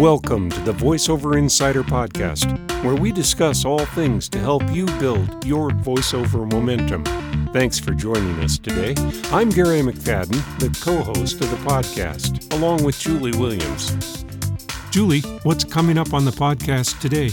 Welcome to the VoiceOver Insider Podcast, where we discuss all things to help you build your voiceover momentum. Thanks for joining us today. I'm Gary McFadden, the co host of the podcast, along with Julie Williams. Julie, what's coming up on the podcast today?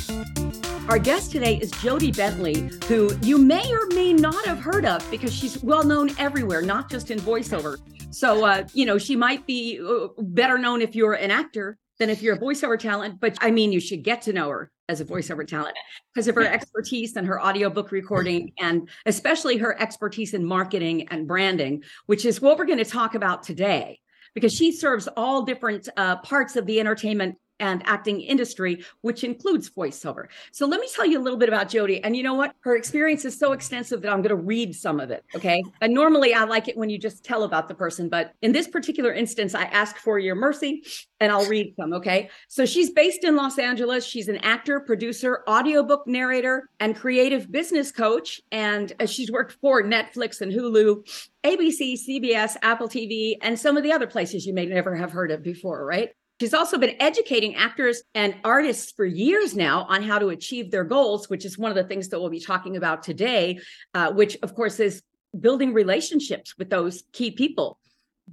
Our guest today is Jodie Bentley, who you may or may not have heard of because she's well known everywhere, not just in voiceover. So, uh, you know, she might be uh, better known if you're an actor than if you're a voiceover talent. But I mean, you should get to know her as a voiceover talent because of her expertise and her audiobook recording, and especially her expertise in marketing and branding, which is what we're going to talk about today. Because she serves all different uh, parts of the entertainment and acting industry, which includes voiceover. So let me tell you a little bit about Jodie. And you know what? Her experience is so extensive that I'm going to read some of it. Okay. And normally I like it when you just tell about the person, but in this particular instance, I ask for your mercy and I'll read some. Okay. So she's based in Los Angeles. She's an actor, producer, audiobook narrator, and creative business coach. And uh, she's worked for Netflix and Hulu. ABC, CBS, Apple TV, and some of the other places you may never have heard of before, right? She's also been educating actors and artists for years now on how to achieve their goals, which is one of the things that we'll be talking about today, uh, which, of course, is building relationships with those key people,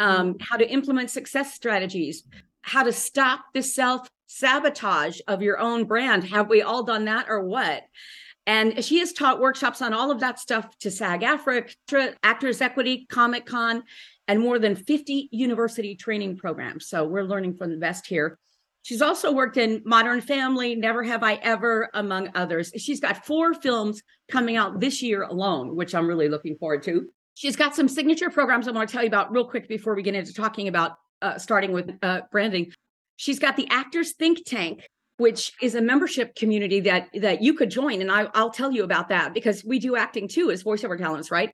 um, how to implement success strategies, how to stop the self sabotage of your own brand. Have we all done that or what? And she has taught workshops on all of that stuff to SAG AFTRA, Actors Equity, Comic Con, and more than 50 university training programs. So we're learning from the best here. She's also worked in Modern Family, Never Have I Ever, among others. She's got four films coming out this year alone, which I'm really looking forward to. She's got some signature programs I want to tell you about real quick before we get into talking about uh, starting with uh, branding. She's got the Actors Think Tank, which is a membership community that that you could join, and I, I'll tell you about that because we do acting too as voiceover talents, right?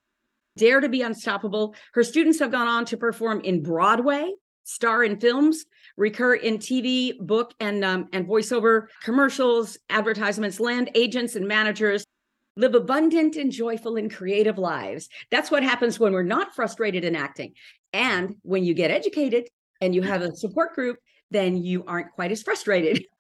Dare to be Unstoppable. Her students have gone on to perform in Broadway, star in films, recur in TV, book, and um, and voiceover commercials, advertisements, land agents and managers. Live abundant and joyful and creative lives. That's what happens when we're not frustrated in acting. And when you get educated and you have a support group, then you aren't quite as frustrated.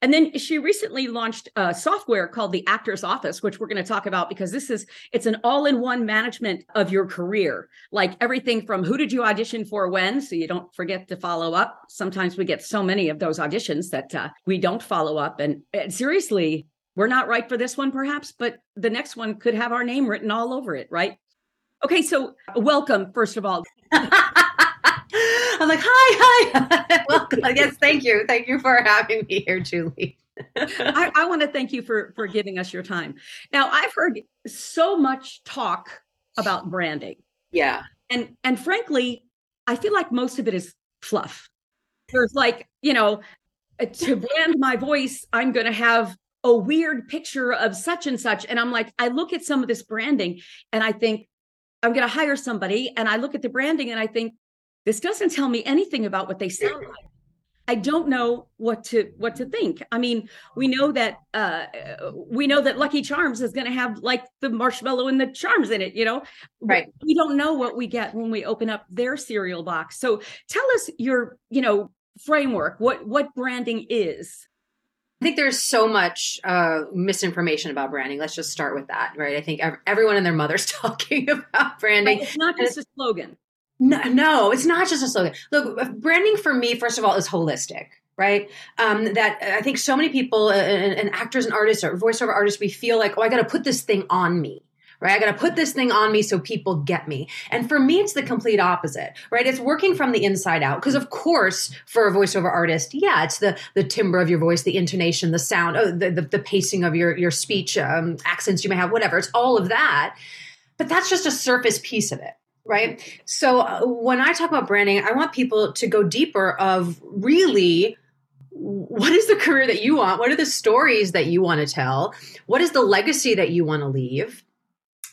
And then she recently launched a software called the Actors Office, which we're going to talk about because this is it's an all-in-one management of your career. Like everything from who did you audition for when, so you don't forget to follow up. Sometimes we get so many of those auditions that uh, we don't follow up. And, and seriously, we're not right for this one, perhaps, but the next one could have our name written all over it, right? Okay, so welcome, first of all. I'm like, hi, hi. Welcome. yes, thank you. Thank you for having me here, Julie. I, I want to thank you for for giving us your time. Now, I've heard so much talk about branding. Yeah. And and frankly, I feel like most of it is fluff. There's like, you know, uh, to brand my voice, I'm going to have a weird picture of such and such. And I'm like, I look at some of this branding and I think, I'm going to hire somebody. And I look at the branding and I think, this doesn't tell me anything about what they sound like. I don't know what to what to think. I mean, we know that uh, we know that Lucky Charms is going to have like the marshmallow and the charms in it, you know. Right. We don't know what we get when we open up their cereal box. So tell us your, you know, framework. What what branding is. I think there's so much uh, misinformation about branding. Let's just start with that, right? I think everyone and their mother's talking about branding. Right. It's not just a slogan. No, no, it's not just a slogan. Look, branding for me, first of all, is holistic, right? Um, that I think so many people uh, and, and, actors and artists or voiceover artists, we feel like, oh, I got to put this thing on me. Right. I got to put this thing on me so people get me. And for me, it's the complete opposite, right? It's working from the inside out. Because of course, for a voiceover artist, yeah, it's the, the timbre of your voice, the intonation, the sound, oh, the, the, the pacing of your, your speech, um, accents you may have, whatever. It's all of that. But that's just a surface piece of it right? So uh, when i talk about branding i want people to go deeper of really what is the career that you want? What are the stories that you want to tell? What is the legacy that you want to leave?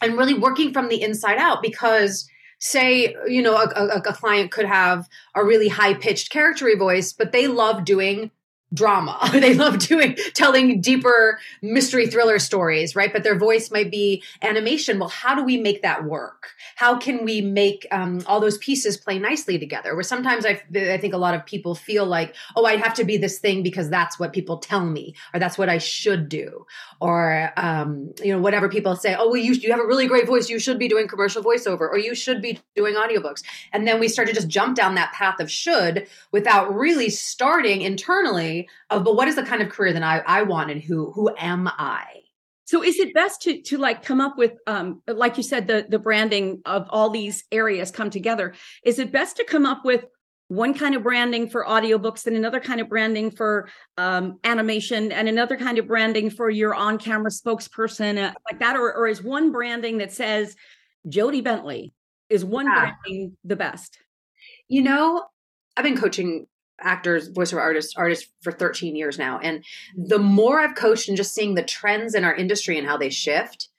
And really working from the inside out because say you know a, a, a client could have a really high pitched character voice but they love doing drama. they love doing telling deeper mystery thriller stories, right? But their voice might be animation. Well, how do we make that work? How can we make um, all those pieces play nicely together? Where sometimes I, I think a lot of people feel like, oh, I have to be this thing because that's what people tell me, or that's what I should do, or um, you know, whatever people say. Oh, well, you you have a really great voice. You should be doing commercial voiceover, or you should be doing audiobooks. And then we start to just jump down that path of should without really starting internally of but what is the kind of career that I, I want and who who am I? So is it best to to like come up with um like you said the the branding of all these areas come together. Is it best to come up with one kind of branding for audiobooks and another kind of branding for um, animation and another kind of branding for your on-camera spokesperson uh, like that or, or is one branding that says jodie bentley is one yeah. branding the best you know i've been coaching actors, voiceover artists, artists for 13 years now. And the more I've coached and just seeing the trends in our industry and how they shift,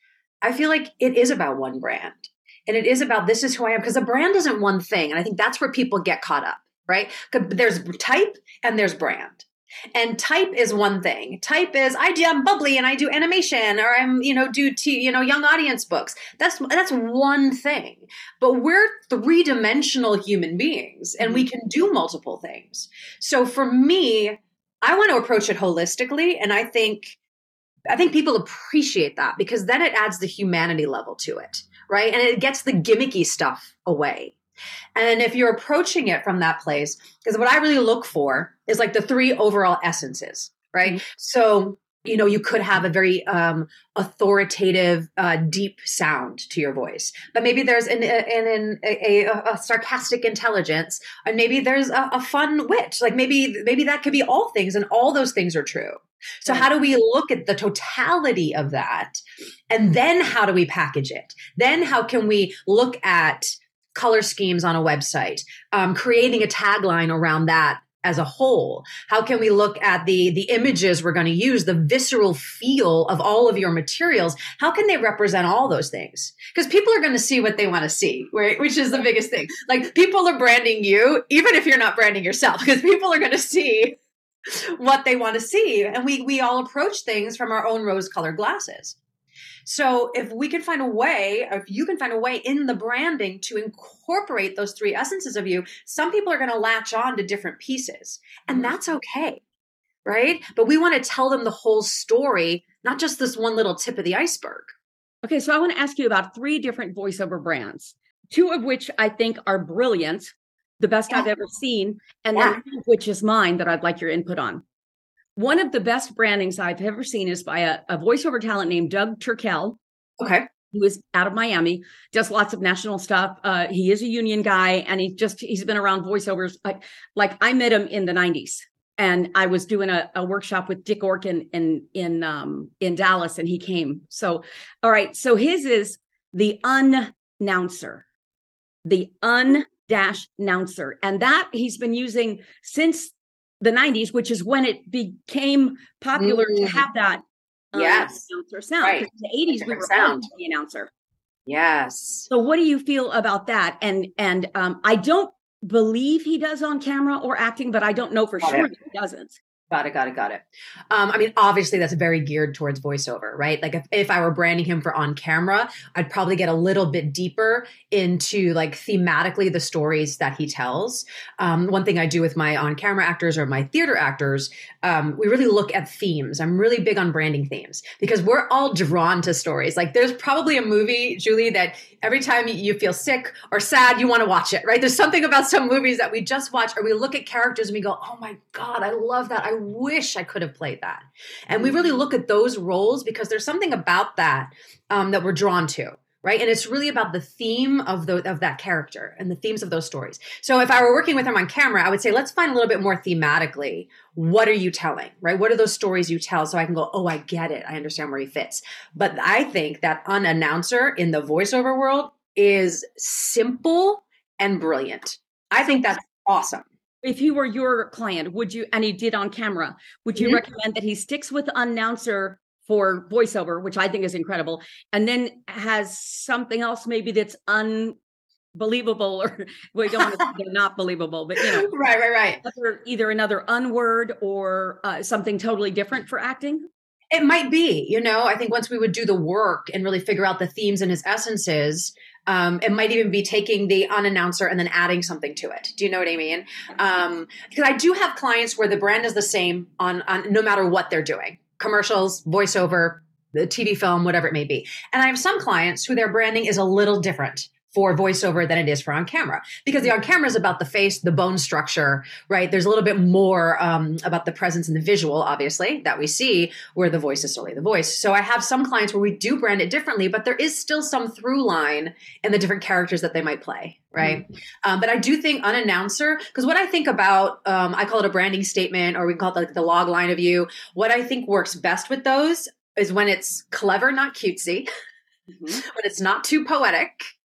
I feel like it is about one brand. And it is about this is who I am because a brand isn't one thing. And I think that's where people get caught up, right? There's type and there's brand. And type is one thing. Type is I do I'm bubbly and I do animation or I'm, you know, do t- you know, young audience books. That's that's one thing. But we're three-dimensional human beings and we mm-hmm. can do multiple things. So for me, I want to approach it holistically and I think I think people appreciate that because then it adds the humanity level to it, right? And it gets the gimmicky stuff away. And if you're approaching it from that place, because what I really look for is like the three overall essences, right? Mm-hmm. So, you know, you could have a very um, authoritative, uh, deep sound to your voice, but maybe there's an, an, an a, a, sarcastic intelligence, and maybe there's a, a, fun wit. Like maybe maybe that could be all things, and all those things are true. So, how do we look at the totality of that, and then how do we package it? Then how can we look at color schemes on a website, um, creating a tagline around that as a whole. How can we look at the the images we're going to use the visceral feel of all of your materials? How can they represent all those things? Because people are going to see what they want to see right? Which is the biggest thing. Like people are branding you even if you're not branding yourself because people are going to see what they want to see. And we we all approach things from our own rose colored glasses so if we can find a way, or if you can find a way in the branding to incorporate those three essences of you, some people are going to latch on to different pieces, and mm-hmm. that's okay. Right. But we want to tell them the whole story, not just this one little tip of the iceberg. Okay. So I want to ask you about three different voiceover brands, two of which I think are brilliant, the best yeah. I've ever seen, and yeah. then which is mine that I'd like your input on one of the best brandings I've ever seen is by a, a voiceover talent named Doug Turkel. Okay. Who is out of Miami, does lots of national stuff. Uh, he is a union guy and he just, he's been around voiceovers. Like, like I met him in the 90s and I was doing a, a workshop with Dick Orkin in, in, um, in Dallas and he came. So, all right. So his is the unnouncer, the un dash announcer. And that he's been using since the 90s, which is when it became popular mm-hmm. to have that um, yes. announcer sound. Right. In the 80s, we were sound. the announcer. Yes. So what do you feel about that? And and um, I don't believe he does on camera or acting, but I don't know for Got sure he doesn't. Got it, got it, got it. Um, I mean, obviously, that's very geared towards voiceover, right? Like, if, if I were branding him for on camera, I'd probably get a little bit deeper into like thematically the stories that he tells. Um, one thing I do with my on camera actors or my theater actors, um, we really look at themes. I'm really big on branding themes because we're all drawn to stories. Like, there's probably a movie, Julie, that every time you feel sick or sad, you want to watch it, right? There's something about some movies that we just watch or we look at characters and we go, oh my God, I love that. I wish I could have played that. And we really look at those roles because there's something about that um, that we're drawn to. Right. And it's really about the theme of the of that character and the themes of those stories. So if I were working with him on camera, I would say, let's find a little bit more thematically. What are you telling? Right? What are those stories you tell? So I can go, oh, I get it. I understand where he fits. But I think that an announcer in the voiceover world is simple and brilliant. I think that's awesome if he were your client, would you, and he did on camera, would you mm-hmm. recommend that he sticks with announcer for voiceover, which I think is incredible, and then has something else maybe that's un believable or we don't want to they're not believable, but you know, right, right, right. Either, either another unword or uh, something totally different for acting. It might be, you know, I think once we would do the work and really figure out the themes and his essences, um, it might even be taking the unannouncer and then adding something to it. Do you know what I mean? Um, because I do have clients where the brand is the same on, on no matter what they're doing commercials, voiceover, the TV film, whatever it may be. And I have some clients who their branding is a little different for voiceover than it is for on camera. Because the on camera is about the face the bone structure right? There's a little bit more um, about the presence and the visual obviously that we see where the voice is solely the voice. So i have some clients where we do brand it differently but there is still some through line in the different characters that they might play right? Mm-hmm. um, but i do think unannouncer because what i think about um, i call it a branding statement or we call it like the log line of you. What i think works best with those is when it's clever not cutesy. Mm-hmm. when it's not too poetic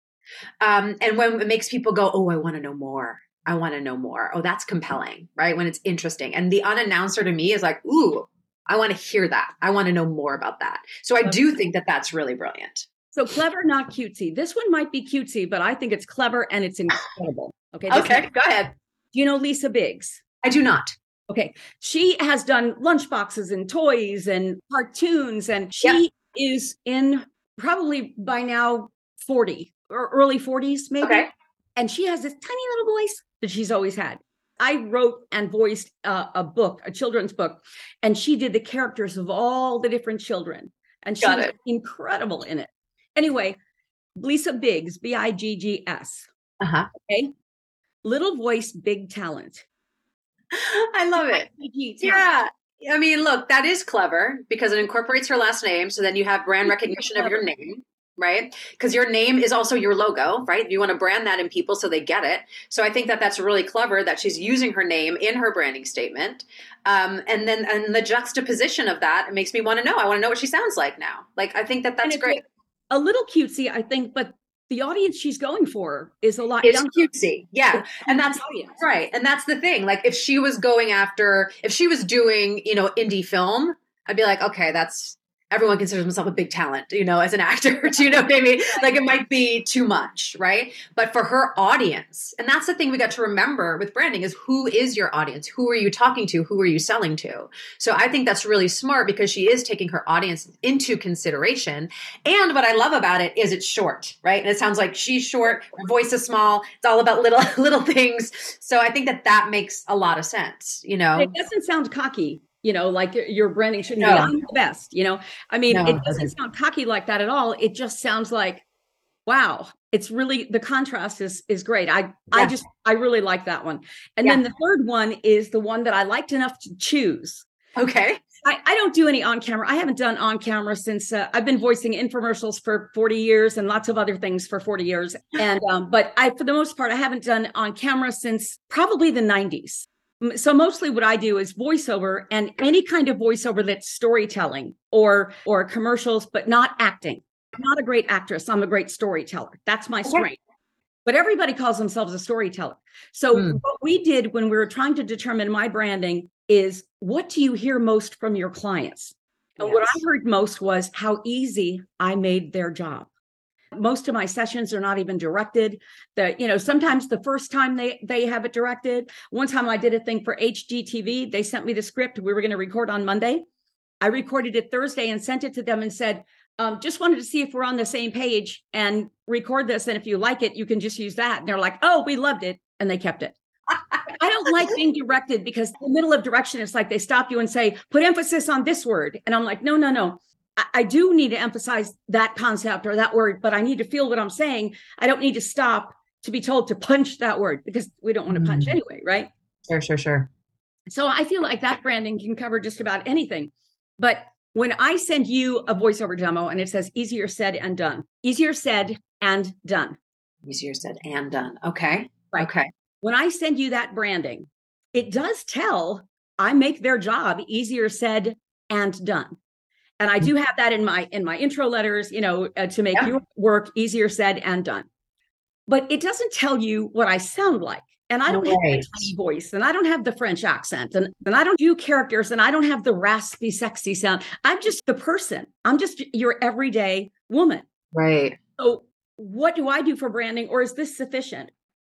um, and when it makes people go, oh, I want to know more. I want to know more. Oh, that's compelling, right? When it's interesting. And the unannouncer to me is like, ooh, I want to hear that. I want to know more about that. So I do think that that's really brilliant. So clever, not cutesy. This one might be cutesy, but I think it's clever and it's incredible. Okay. Okay. Go ahead. Do you know Lisa Biggs? I do not. Okay. She has done lunchboxes and toys and cartoons, and she yep. is in probably by now 40 or early 40s, maybe. Okay. And she has this tiny little voice that she's always had. I wrote and voiced uh, a book, a children's book, and she did the characters of all the different children. And she Got was it. incredible in it. Anyway, Lisa Biggs, B I G G S. Uh huh. Okay. Little voice, big talent. I love it. Yeah. I mean, look, that is clever because it incorporates her last name. So then you have brand recognition of your name right? Because your name is also your logo, right? You want to brand that in people so they get it. So I think that that's really clever that she's using her name in her branding statement. Um, and then and the juxtaposition of that makes me want to know. I want to know what she sounds like now. Like I think that that's great. A little cutesy, I think, but the audience she's going for is a lot is cutesy. Yeah. And that's right. And that's the thing. Like if she was going after if she was doing, you know, indie film, I'd be like, okay, that's everyone considers himself a big talent, you know, as an actor. do you know what I mean? Like it might be too much, right? But for her audience, and that's the thing we got to remember with branding is who is your audience? Who are you talking to? Who are you selling to? So I think that's really smart because she is taking her audience into consideration. And what I love about it is it's short, right? And it sounds like she's short, her voice is small. It's all about little little things. So I think that that makes a lot of sense, you know. It doesn't sound cocky you know, like your branding shouldn't no. be I'm the best, you know. I mean, no, it doesn't sound cocky like that at all. It just sounds like, wow, it's really the contrast is is great. I yeah. I just I really like that one. And yeah. then the third one is the one that I liked enough to choose. Okay. I, I don't do any on camera. I haven't done on camera since uh, I've been voicing infomercials for 40 years and lots of other things for 40 years. And um, but I, for the most part, I haven't done on camera since probably the 90s so mostly what i do is voiceover and any kind of voiceover that's storytelling or or commercials but not acting. I'm not a great actress. I'm a great storyteller. That's my strength. But everybody calls themselves a storyteller. So mm. what we did when we were trying to determine my branding is what do you hear most from your clients? And yes. what i heard most was how easy i made their job most of my sessions are not even directed. That you know sometimes the first time they they have it directed. One time i did a thing for hgtv they sent me the script. We were going to record on monday. I recorded it thursday and sent it to them and said um, just wanted to see if we're on the same page and record this and if you like it you can just use that. And they're like oh we loved it and they kept it. I don't like being directed because in the middle of direction, it's like they stop you and say, put emphasis on this word. And I'm like, no, no, no. I do need to emphasize that concept or that word, but I need to feel what I'm saying. I don't need to stop to be told to punch that word because we don't want to punch mm. anyway, right? Sure, sure, sure. So I feel like that branding can cover just about anything. But when I send you a voiceover demo and it says easier said and done, easier said and done. Easier said and done. Okay. Right. Okay. When I send you that branding, it does tell I make their job easier said and done and i do have that in my in my intro letters you know uh, to make yeah. your work easier said and done but it doesn't tell you what i sound like and i don't right. have a tiny voice and i don't have the french accent and, and i don't do characters and i don't have the raspy sexy sound i'm just the person i'm just your everyday woman right so what do I do for branding, or is this sufficient?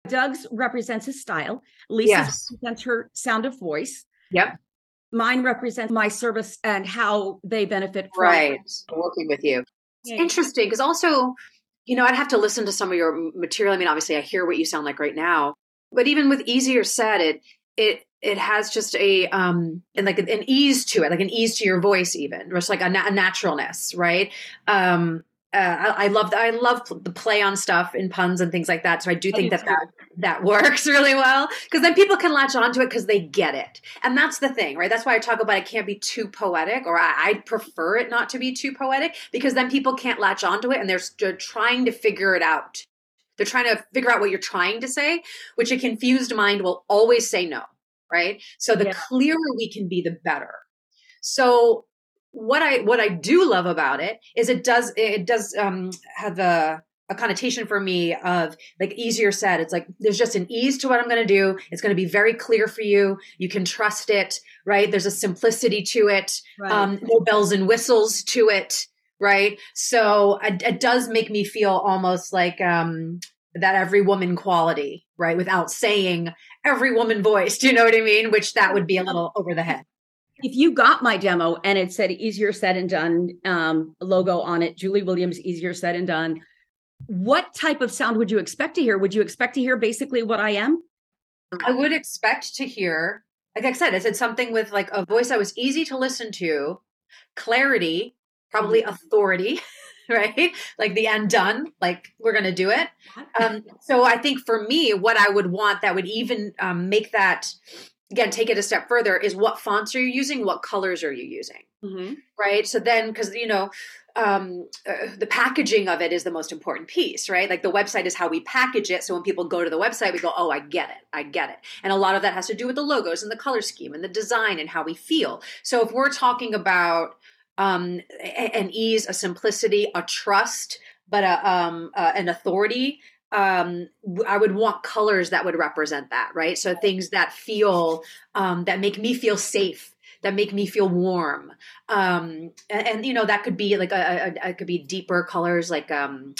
Doug's represents his style. Lisa's Yes. represents her sound of voice. Yep. Mine represents my service and how they benefit from Right. Working with you. Yeah. Interesting because also, you know, I'd have to listen to some of your material. I mean, obviously, I hear what you sound like right now, but even with easier said, it it it has just a um and like an ease to it, like an ease to your voice, even just like a, na- a naturalness, right? Um, uh, I, I love I love the play on stuff and puns and things like that. So I do I think do that that that works really well because then people can latch onto it because they get it, and that's the thing, right? That's why I talk about it can't be too poetic, or I, I prefer it not to be too poetic because then people can't latch onto it and they're, they're trying to figure it out. They're trying to figure out what you're trying to say, which a confused mind will always say no, right? So the Yeah. clearer we can be, the better. So what I what I do love about it is it does it does um have a a connotation for me of like easier said it's like there's just an ease to what i'm going to do. It's going to be very clear for you. You can trust it right? There's a simplicity to it Right. um no bells and whistles to it right? So it, it does make me feel almost like um that every woman quality right? Without saying every woman voice do you know what i mean? Which that would be a little over the head if you got my demo and it said easier said and done um, logo on it, Julie Williams, easier said and done, what type of sound would you expect to hear? Would you expect to hear basically what I am? I would expect to hear, like I said, I said something with like a voice that was easy to listen to, clarity, probably authority, right? Like the and done, like we're going to do it. Um, so I think for me, what I would want that would even um, make that, again, take it a step further is what fonts are you using? What colors are you using? Mhm. right so then because you know um, uh, the packaging of it is the most important piece right like the website is how we package it so when people go to the website we go oh i get it i get it and a lot of that has to do with the logos and the color scheme and the design and how we feel so if we're talking about um, an ease a simplicity a trust but a, um, uh, an authority um I would want colors that would represent that right? So things that feel um that make me feel safe that make me feel warm um and, and, you know that could be like a, a, a could be deeper colors like um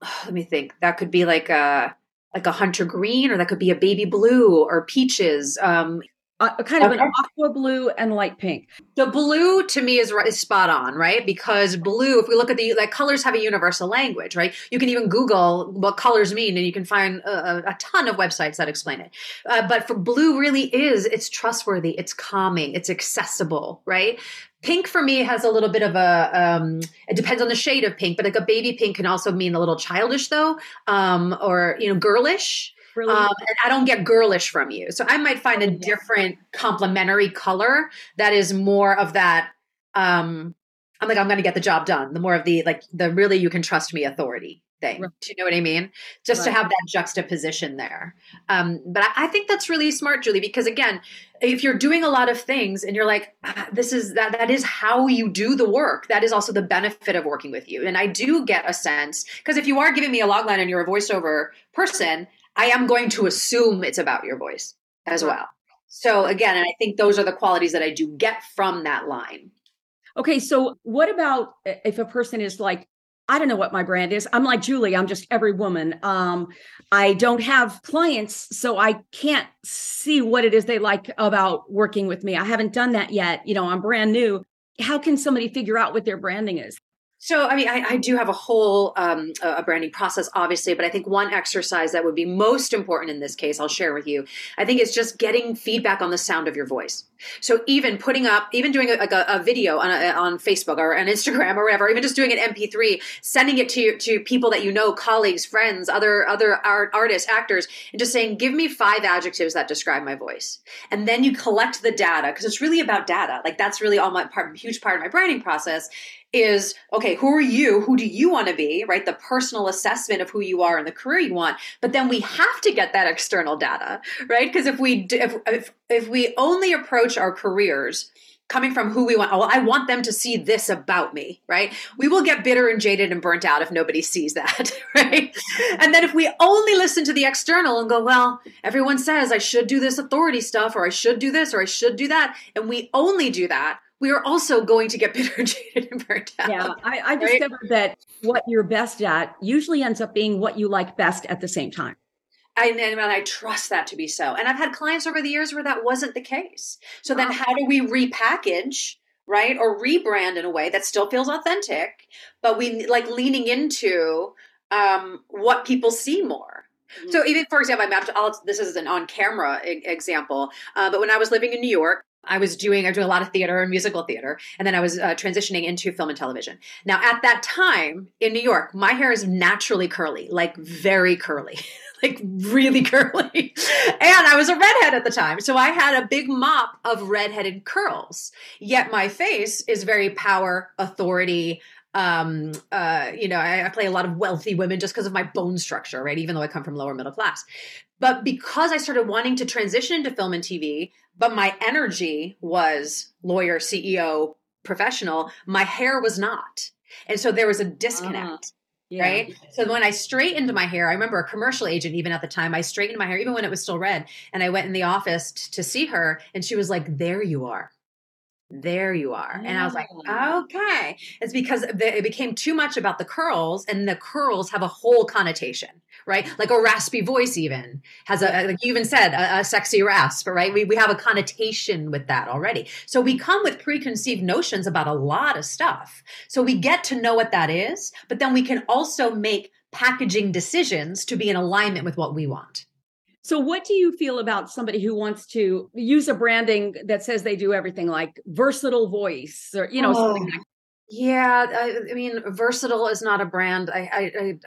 let me think. That could be like a like a hunter green or that could be a baby blue or peaches um Uh, kind of an aqua blue and light pink. the blue to me is, is spot on right? Because blue if we look at the like colors have a universal language right? You can even google what colors mean and you can find a, a- a ton of websites that explain it. Uh, but for blue really is it's trustworthy it's calming it's accessible right? Pink for me has a little bit of a um it depends on the shade of pink but like a baby pink can also mean a little childish though um or you know girlish Really, um, and I don't get girlish from you. So I might find a different complementary color that is more of that. Um, I'm like, I'm going to get the job done. The more of the like the really you can trust me authority thing. Right. Do you know what I mean? Just to have that juxtaposition there. Um, but I, I think that's really smart, Julie, because again, if you're doing a lot of things and you're like, ah, this is that that is how you do the work. That is also the benefit of working with you. And I do get a sense because if you are giving me a log line and you're a voiceover person, I am going to assume it's about your voice as well. So again, and I think those are the qualities that I do get from that line. Okay, so what about if a person is like, I don't know what my brand is. I'm like Julie, I'm just every woman. Um, I don't have clients, so I can't see what it is they like about working with me. I haven't done that yet. You know, I'm brand new. How can somebody figure out what their branding is? So, I mean, I, I do have a whole um, a branding process, obviously, but I think one exercise that would be most important in this case, I'll share with you. I think it's just getting feedback on the sound of your voice. So, even putting up, even doing a, like a, a video on a, on Facebook or on Instagram or whatever, even just doing an MP3, sending it to to people that you know, colleagues, friends, other other art, artists, actors, and just saying, give me five adjectives that describe my voice, and then you collect the data because it's really about data. Like that's really all my part, huge part of my branding process is okay who are you? Who do you want to be? Right? The personal assessment of who you are and the career you want. But then we have to get that external data right? Because if we if, if if we only approach our careers coming from who we want oh i want them to see this about me right? We will get bitter and jaded and burnt out if nobody sees that right? And then if we only listen to the external and go well everyone says i should do this authority stuff or i should do this or i should do that and we only do that we are also going to get bitter, jaded, and burnt out. Yeah, I, I discovered right? that what you're best at usually ends up being what you like best at the same time. And, and I trust that to be so. And I've had clients over the years where that wasn't the case. So then, how do we repackage, right, or rebrand in a way that still feels authentic, but we like leaning into um, what people see more? Mm-hmm. So even for example, I'm I'll, this is an on-camera example, uh, but when I was living in New York, I was doing I doing a lot of theater and musical theater, and then I was uh, transitioning into film and television. Now, at that time in New York, my hair is naturally curly, like very curly. like really curly. And I was a redhead at the time. So I had a big mop of redheaded curls. Yet my face is very power, authority, um uh you know I, I, play a lot of wealthy women just because of my bone structure right even though i come from lower middle class but because i started wanting to transition into film and tv but my energy was lawyer ceo professional. My hair was not. And so there was a disconnect uh, yeah. right? So when i straightened my hair i remember a commercial agent even at the time i straightened my hair even when it was still red. And i went in the office t- to see her and she was like there you are there you are. And I was like, okay. It's because it became too much about the curls, and the curls have a whole connotation, right? Like a raspy voice, even has a, like you even said, a, a sexy rasp, right? We, we have a connotation with that already. So we come with preconceived notions about a lot of stuff. So we get to know what that is, but then we can also make packaging decisions to be in alignment with what we want. So, what do you feel about somebody who wants to use a branding that says they do everything like versatile voice or, you know, oh. something like yeah, I, I, mean, versatile is not a brand. I,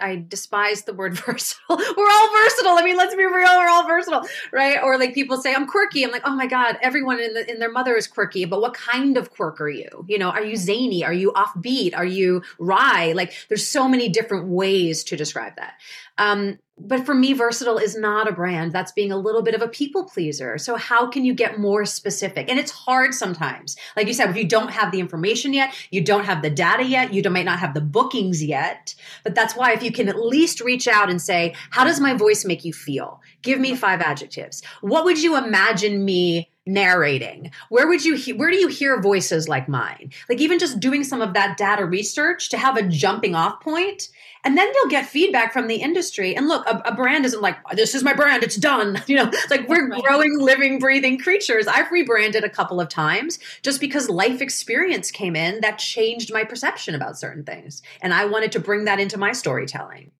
I I despise the word versatile. We're all versatile. I mean, let's be real. We're all versatile, right? Or like people say, I'm quirky. I'm like, oh my god, everyone in the in their mother is quirky. But what kind of quirk are you? You know, are you zany? Are you offbeat? Are you wry? Like, there's so many different ways to describe that. Um, but for me, versatile is not a brand. That's being a little bit of a people pleaser. So, how can you get more specific? And it's hard sometimes. Like you said, if you don't have the information yet, you don't have the data yet, you might not have the bookings yet. But that's why, if you can at least reach out and say, How does my voice make you feel? Give me five adjectives. What would you imagine me narrating. Where would you he- where do you hear voices like mine? Like even just doing some of that data research to have a jumping off point and then you'll get feedback from the industry. And look a, a brand isn't like this is my brand it's done. You know like we're growing living breathing creatures. I've rebranded a couple of times just because life experience came in that changed my perception about certain things and i wanted to bring that into my storytelling.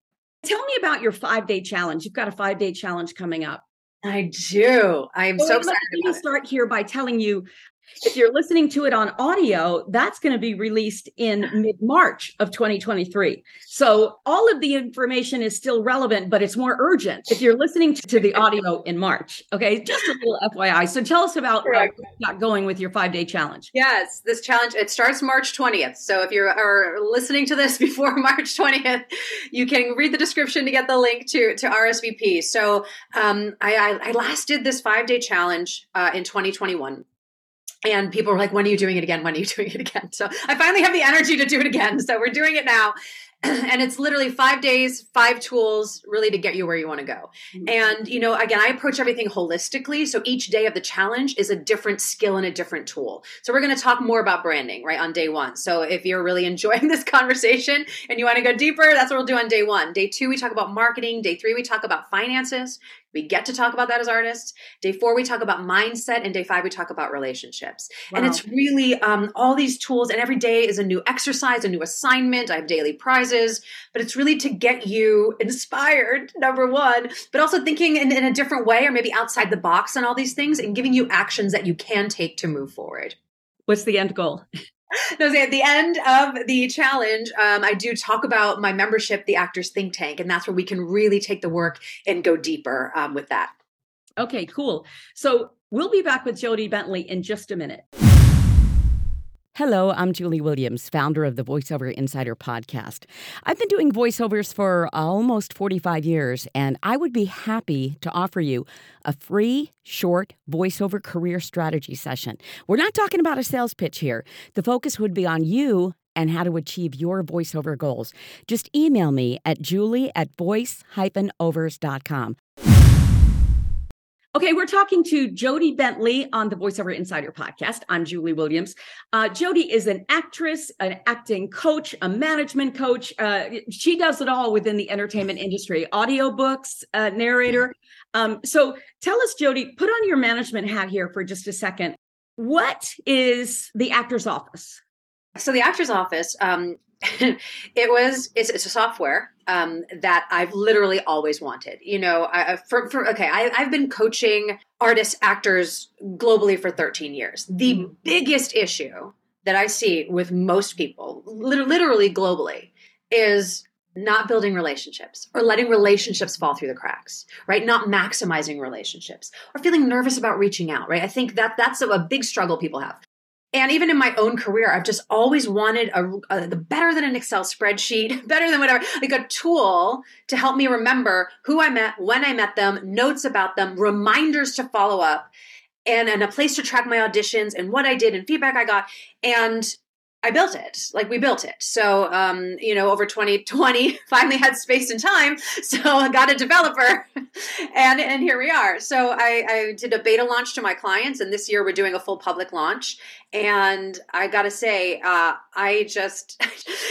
Tell me about your five day challenge. You've got a five day challenge coming up I do. I'm so, so excited. Let me start here by telling you if you're listening to it on audio, that's going to be released in mid March of 2023. So all of the information is still relevant, but it's more urgent if you're listening to the audio in March. Okay, just a little FYI. So tell us about got going with your five day challenge. Yes, this challenge it starts March 20th. So if you are listening to this before March 20th, you can read the description to get the link to to RSVP. So um, I, I, I last did this five day challenge uh, in 2021 and people were like when are you doing it again when are you doing it again so i finally have the energy to do it again so we're doing it now and it's literally five days, five tools really to get you where you want to go. Mm-hmm. And, you know, again, I approach everything holistically. So each day of the challenge is a different skill and a different tool. So we're going to talk more about branding, right, on day one. So if you're really enjoying this conversation and you want to go deeper, that's what we'll do on day one. Day two, we talk about marketing. Day three, we talk about finances. We get to talk about that as artists. Day four, we talk about mindset. And day five, we talk about relationships. Wow. And it's really um, all these tools. And every day is a new exercise, a new assignment. I have daily prizes, but it's really to get you inspired, number one, but also thinking in, in a different way or maybe outside the box on all these things and giving you actions that you can take to move forward. What's the end goal? No, at the end of the challenge, um, I do talk about my membership, the Actors Think Tank, and that's where we can really take the work and go deeper um, with that. Okay, cool. So we'll be back with Jodie Bentley in just a minute. Hello, I'm Julie Williams, founder of the VoiceOver Insider podcast. I've been doing voiceovers for almost 45 years, and I would be happy to offer you a free, short voiceover career strategy session. We're not talking about a sales pitch here. The focus would be on you and how to achieve your voiceover goals. Just email me at julie at voice-overs.com. Okay, we're talking to Jodie Bentley on the VoiceOver Insider podcast. I'm Julie Williams. Uh, Jodie is an actress, an acting coach, a management coach. Uh, she does it all within the entertainment industry, audiobooks, uh, narrator. Um, so tell us, Jodie, put on your management hat here for just a second. What is the actor's office? So the actor's office, um, it was it's, it's a software um, that I've literally always wanted. You know, I, for, for okay, I, have been coaching artists, actors globally for 13 years. The mm-hmm. biggest issue that I see with most people, literally globally, is not building relationships or letting relationships fall through the cracks right not maximizing relationships or feeling nervous about reaching out right i think that that's a, a big struggle people have and even in my own career i've just always wanted a, a, the better than an excel spreadsheet better than whatever like a tool to help me remember who i met when i met them notes about them reminders to follow up and, and a place to track my auditions and what i did and feedback i got. And I built it. Like we built it. So, um, you know, over 2020, finally had space and time. So I got a developer and, and here we are. So I, I did a beta launch to my clients and this year we're doing a full public launch. And I got to say, uh, I just,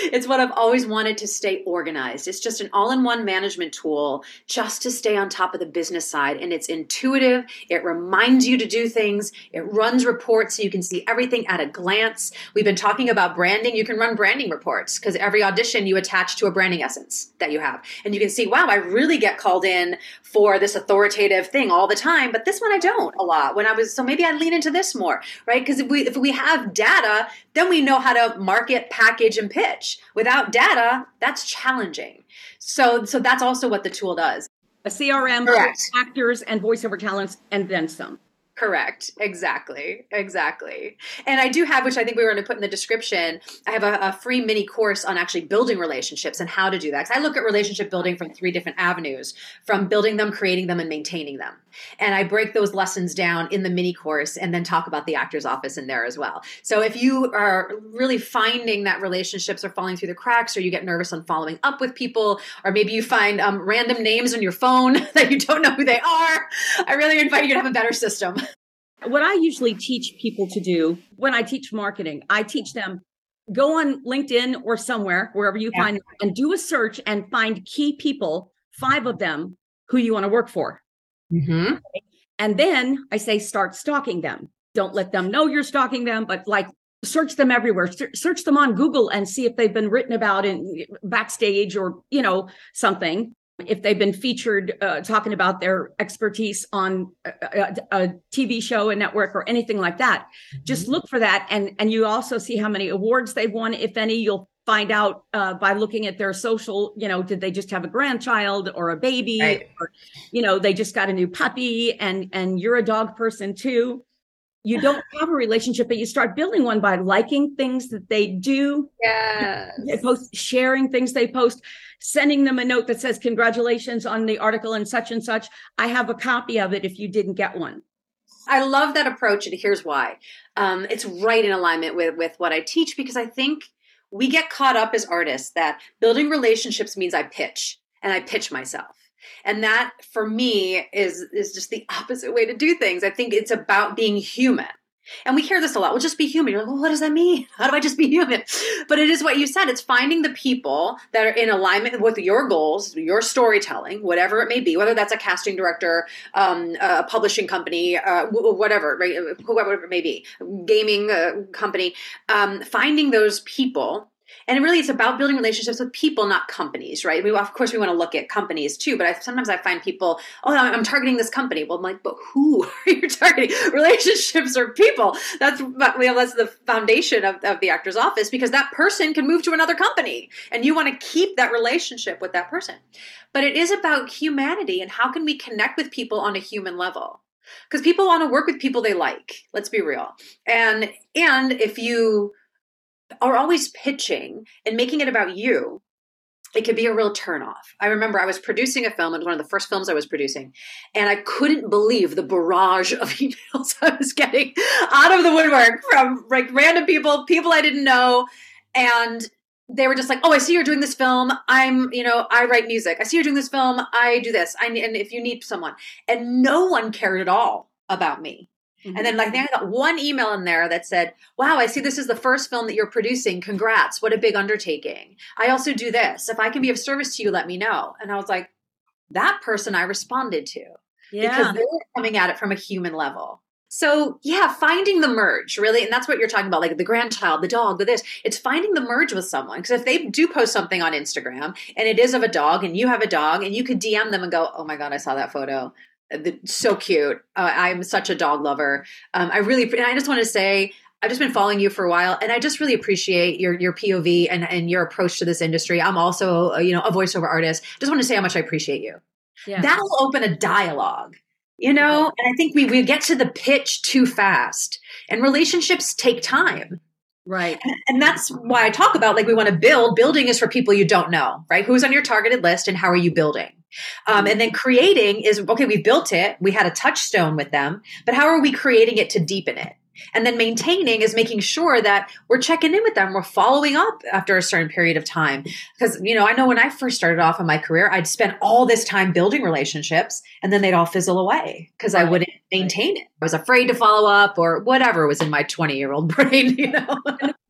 it's what I've always wanted to stay organized. It's just an all in one management tool just to stay on top of the business side. And it's intuitive. It reminds you to do things. It runs reports so you can see everything at a glance. We've been talking about branding. You can run branding reports because every audition you attach to a branding essence that you have. And you can see, wow, I really get called in for this authoritative thing all the time, but this one I don't a lot. When I was, so maybe I lean into this more, right? Because if we, if we we have data, then we know how to market, package, and pitch. Without data, that's challenging. So, so that's also what the tool does. A CRM, Correct. actors, and voiceover talents, and then some. Correct. Exactly. Exactly. And I do have, which I think we were going to put in the description, I have a, a free mini course on actually building relationships and how to do that. Because I look at relationship building from three different avenues from building them, creating them, and maintaining them. And I break those lessons down in the mini course and then talk about the actor's office in there as well. So if you are really finding that relationships are falling through the cracks or you get nervous on following up with people, or maybe you find um, random names on your phone that you don't know who they are, I really invite you to have a better system. What I usually teach people to do when I teach marketing, I teach them go on LinkedIn or somewhere, wherever you yeah. find, them, and do a search and find key people, five of them who you want to work for. Mm-hmm. And then I say, start stalking them. Don't let them know you're stalking them, but like search them everywhere. search them on Google and see if they've been written about in backstage or, you know, something if they've been featured uh, talking about their expertise on a, a, a, TV show, a network, or anything like that. Mm-hmm. Just look for that, and and you also see how many awards they've won, if any. You'll find out uh, by looking at their social. You know, did they just have a grandchild or a baby, right. or you know, they just got a new puppy, and and you're a dog person too you don't have a relationship, but you start building one by liking things that they do. Yeah. Post sharing things they post, sending them a note that says, Congratulations on the article and such and such. I have a copy of it if you didn't get one. I love that approach, and here's why. Um, it's right in alignment with, with what I teach because I think we get caught up as artists that building relationships means I pitch and I pitch myself. And that for me is is just the opposite way to do things. I think it's about being human. And we hear this a lot. Well, just be human. You're like, well, what does that mean? How do I just be human? But it is what you said. It's finding the people that are in alignment with your goals, your storytelling, whatever it may be, whether that's a casting director, um, a publishing company, uh, whatever, right? Whoever it may be, gaming uh, company. Um, finding those people and really it's about building relationships with people not companies right? We, of course we want to look at companies too but I, sometimes i find people oh i'm targeting this company. Well i'm like but who are you targeting? Relationships or people. That's you know, that's the foundation of, of the actor's office because that person can move to another company and you want to keep that relationship with that person. But it is about humanity and how can we connect with people on a human level. Because people want to work with people they like let's be real. And and if you are always pitching and making it about you, it could be a real turnoff. I remember I was producing a film, it was one of the first films I was producing, and I couldn't believe the barrage of emails I was getting out of the woodwork from like random people, people I didn't know. And they were just like, "Oh, I see you're doing this film. I'm, you know, I write music. I see you're doing this film. I do this. I and if you need someone." And no one cared at all about me. Mm-hmm. And then like then I got one email in there that said, "Wow, I see this is the first film that you're producing. Congrats. What a big undertaking. I also do this. If I can be of service to you, let me know." And I was like, that person I responded to. Yeah. Because they were coming at it from a human level. So yeah, finding the merge really, and that's what you're talking about, like the grandchild, the dog, the this. It's finding the merge with someone. Because if they do post something on Instagram and it is of a dog, and you have a dog, and you could DM them and go, "Oh my god, I saw that photo. So cute. Uh, I'm such a dog lover. Um, I really, and I just want to say, I've just been following you for a while, and I just really appreciate your your POV and and your approach to this industry. I'm also, you know, a voiceover artist. Just want to say how much I appreciate you. Yeah. That'll open a dialogue you know and i think we, we get to the pitch too fast and relationships take time right and, and, that's why i talk about like we want to build building is for people you don't know right who's on your targeted list and how are you building um, and then creating is okay we built it we had a touchstone with them but how are we creating it to deepen it and then maintaining is making sure that we're checking in with them, we're following up after a certain period of time. Because, you know, I know when I first started off in my career, I'd spend all this time building relationships and then they'd all fizzle away because. I wouldn't maintain it. I was afraid to follow up or whatever was in my 20 year old brain, you know.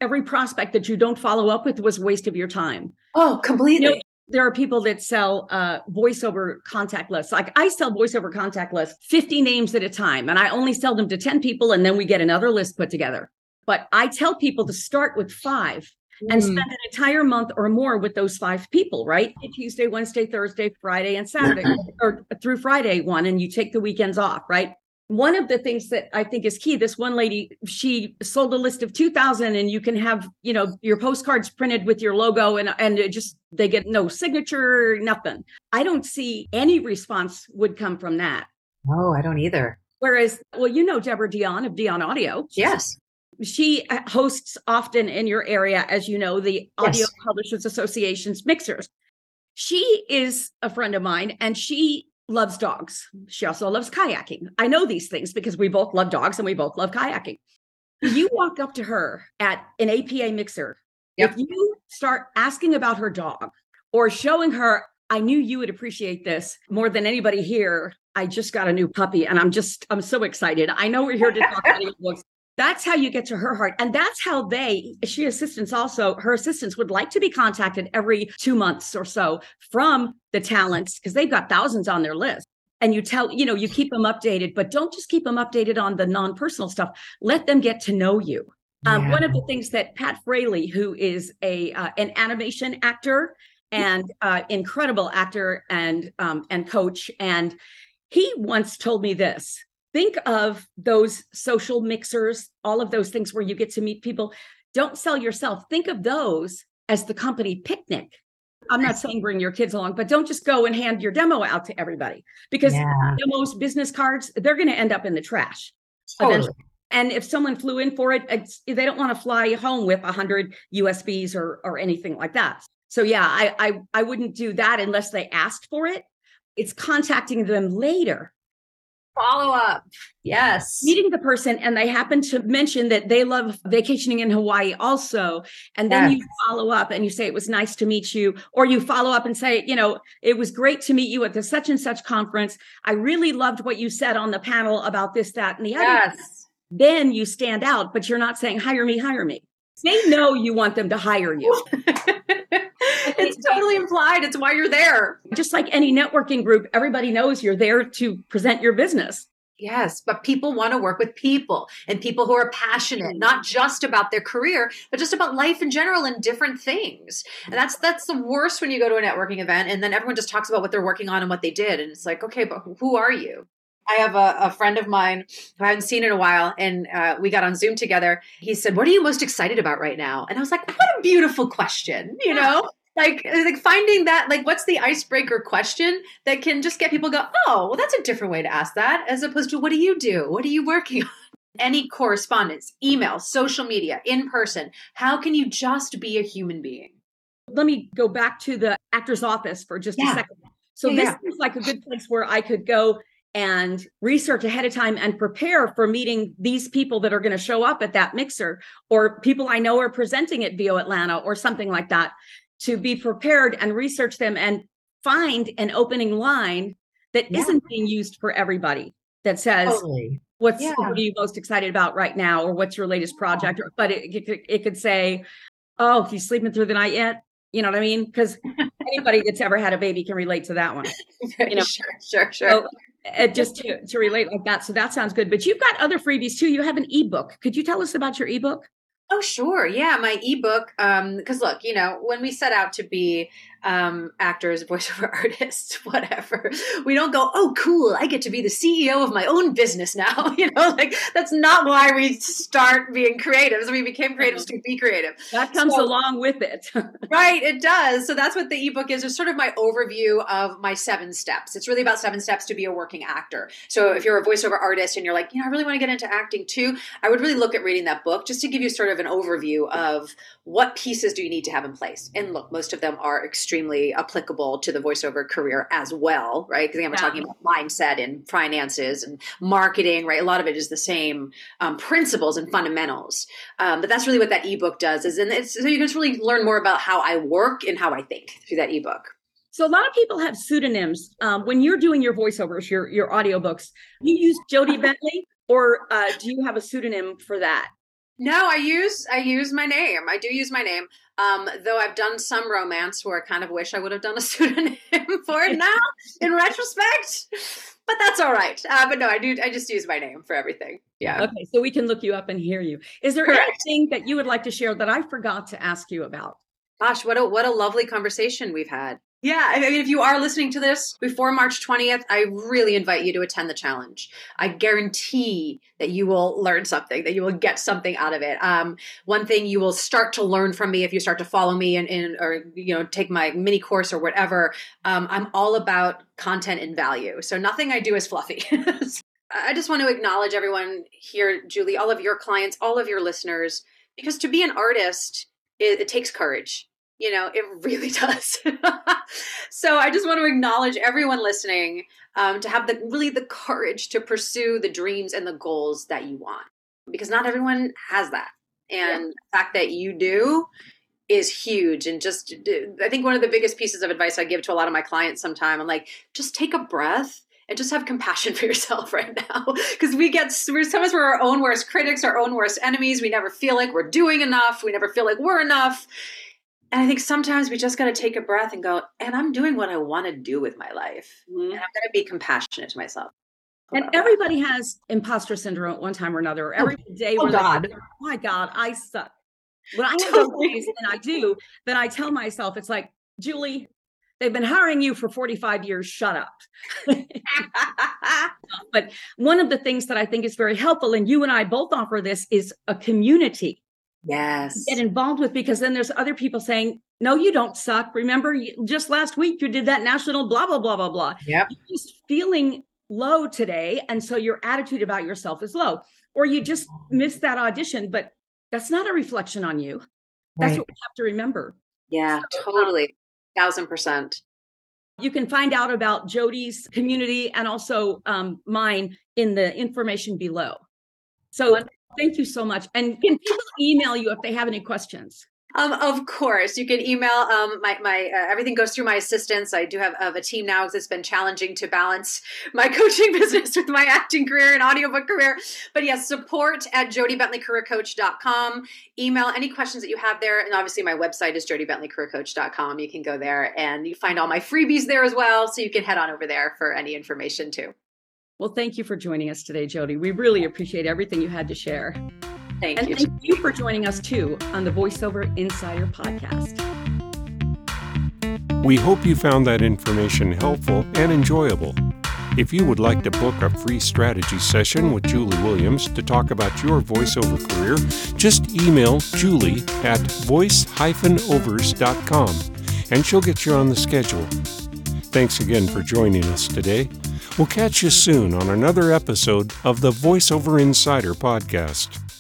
Every prospect that you don't follow up with was a waste of your time. Oh, completely. You know, there are people that sell uh, voiceover contact lists. Like I sell voiceover contact lists, 50 names at a time, and I only sell them to 10 people, and then we get another list put together. But I tell people to start with five mm. and spend an entire month or more with those five people, right? Tuesday, Wednesday, Thursday, Friday, and Saturday, or through Friday one, and you take the weekends off, right? One of the things that I think is key, this one lady, she sold a list of 2000 and you can have, you know, your postcards printed with your logo and, and it just, they get no signature, nothing. I don't see any response would come from that. Oh, I don't either. Whereas, well, you know, Debra Deyan of Deyan Audio. Yes. She uh, hosts often in your area, as you know, the Audio yes. Publishers Association's mixers. She is a friend of mine and she loves dogs. She also loves kayaking. I know these things because we both love dogs and we both love kayaking. You walk up to her at an APA mixer. Yep. If you start asking about her dog or showing her, I knew you would appreciate this more than anybody here. I just got a new puppy and I'm just, I'm so excited. I know we're here to talk about books. That's how you get to her heart. And that's how they, she assistants also, her assistants would like to be contacted every two months or so from the talents because they've got thousands on their list. And you tell, you know, you keep them updated, but don't just keep them updated on the non personal stuff. Let them get to know you. Um. One of the things that Pat Fraley, who is a uh, an animation actor and uh, incredible actor and um, and coach, and he once told me this: think of those social mixers, all of those things where you get to meet people. Don't sell yourself. Think of those as the company picnic. I'm not saying bring your kids along, but don't just go and hand your demo out to everybody because yeah. demos, business cards, they're going to end up in the trash. Totally. And if someone flew in for it, they don't want to fly home with 100 USBs or or anything like that. So yeah, I I I wouldn't do that unless they asked for it. It's contacting them later follow up. Yes. Meeting the person and they happen to mention that they love vacationing in Hawaii also. And then yes. you follow up and you say, it was nice to meet you. Or you follow up and say, you know, it was great to meet you at the such and such conference. I really loved what you said on the panel about this, that, and the other. Yes. Then you stand out, but you're not saying, hire me, hire me. They know you want them to hire you. it's totally implied. It's why you're there. Just like any networking group, everybody knows you're there to present your business. Yes, but people want to work with people and people who are passionate, not just about their career, but just about life in general and different things. And that's that's the worst when you go to a networking event and then everyone just talks about what they're working on and what they did, and it's like, okay, but who are you? I have a, a, friend of mine who I haven't seen in a while, and uh, we got on Zoom together. He said, "What are you most excited about right now?" And I was like, "What a beautiful question!" You know, like like finding that like what's the icebreaker question that can just get people go oh well that's a different way to ask that as opposed to what do you do? What are you working on? Any correspondence email social media in person how can you just be a human being? Let me go back to the actor's office for just yeah. a second. So yeah, this yeah. is like a good place where i could go and research ahead of time and prepare for meeting these people that are going to show up at that mixer or people I know are presenting at VO Atlanta or something like that to be prepared and research them and find an opening line that Yeah. not being used for everybody that says Totally. what's Yeah. what are you most excited about right now? Or what's your latest project? Or, but it, it, could- it could say oh he's sleeping through the night yet. You know what i mean? Because anybody that's ever had a baby can relate to that one you know, sure, sure, sure. so uh, just to, to relate like that so that sounds good. But you've got other freebies too. You have an ebook. Could you tell us about your ebook Oh, sure. Yeah, my ebook. Um, because look, you know, when we set out to be um actors, voiceover artists, whatever, we don't go, oh, cool, I get to be the CEO of my own business now. you know, like that's not why we start being creatives. We became creatives to be creative. that comes So- along with it Right, it does. So that's what the ebook is. It's sort of my overview of my seven steps. It's really about seven steps to be a working actor. So if you're a voiceover artist and you're like, you know, I really want to get into acting too, I would really look at reading that book just to give you sort of an overview of what pieces do you need to have in place. And look, most of them are extremely applicable to the voiceover career as well, right? Because again, we're Yeah. talking about mindset and finances and marketing, right? A lot of it is the same um, principles and fundamentals. Um, but that's really what that ebook does is, and it's so you can just really learn more about how I work and how I think through that ebook. so a lot of people have pseudonyms um, when you're doing your voiceovers your your audiobooks you use jodie bentley or uh, do you have a pseudonym for that No, I use I use my name. I do use my name. Um, though I've done some romance where I kind of wish I would have done a pseudonym for it now, in retrospect. But that's all right. Uh, but no, I do. I just use my name for everything. Yeah. Okay, so we can look you up and hear you. Is there Correct. anything that you would like to share that I forgot to ask you about? Gosh, what a what a lovely conversation we've had. Yeah, I mean, if you are listening to this before March 20th, I really invite you to attend the challenge. I guarantee that you will learn something, that you will get something out of it. Um, one thing you will start to learn from me if you start to follow me and, and or you know take my mini course or whatever. Um, I'm all about content and value, so nothing I do is fluffy. I just want to acknowledge everyone here, Julie, all of your clients, all of your listeners, because to be an artist, it, it takes courage you know it really does. So i just want to acknowledge everyone listening um, to have the really the courage to pursue the dreams and the goals that you want because not everyone has that. And the fact that you do is huge and just i think one of the biggest pieces of advice i give to a lot of my clients sometime i'm like just take a breath and just have compassion for yourself right now. Because we get we're sometimes we're our own worst critics our own worst enemies. We never feel like we're doing enough. We never feel like we're enough and I think sometimes we just got to take a breath and go, and I'm doing what I want to do with my life. Mm-hmm. And I'm going to be compassionate to myself. And about that. everybody has imposter syndrome at one time or another. Or every day, oh when they- God. oh my God, I suck. When I have Totally. days, and I do, then I tell myself, it's like, Julie, they've been hiring you for 45 years. Shut up. But one of the things that I think is very helpful, and you and I both offer this, is a community. Yes. get involved with because then there's other people saying, no, you don't suck. Remember, you- just last week you did that national blah, blah, blah, blah, blah. Yep. You're just feeling low today. And so your attitude about yourself is low, or you just missed that audition, but that's not a reflection on you. That's Right. what we have to remember. Yeah, totally. Thousand percent. You can find out about Jodie's community and also um, mine in the information below. So thank you so much. And can people email you if they have any questions? Um, of course, you can email. Um, my my uh, everything goes through my assistants. I do have, have a team now because it's been challenging to balance my coaching business with my acting career and audiobook career. But yes, support at jodiebentleycareercoach.com. Email any questions that you have there, and obviously my website is jodiebentleycareercoach.com. You can go there and you find all my freebies there as well, so you can head on over there for any information too. Well, thank you for joining us today, Jodie. We really appreciate everything you had to share. Thank And you. thank you for joining us too on the VoiceOver Insider podcast. We hope you found that information helpful and enjoyable. If you would like to book a free strategy session with Julie Williams to talk about your voiceover career, just email Julie at voice-overs.com and she'll get you on the schedule. Thanks again for joining us today. We'll catch you soon on another episode of the VoiceOver Insider podcast.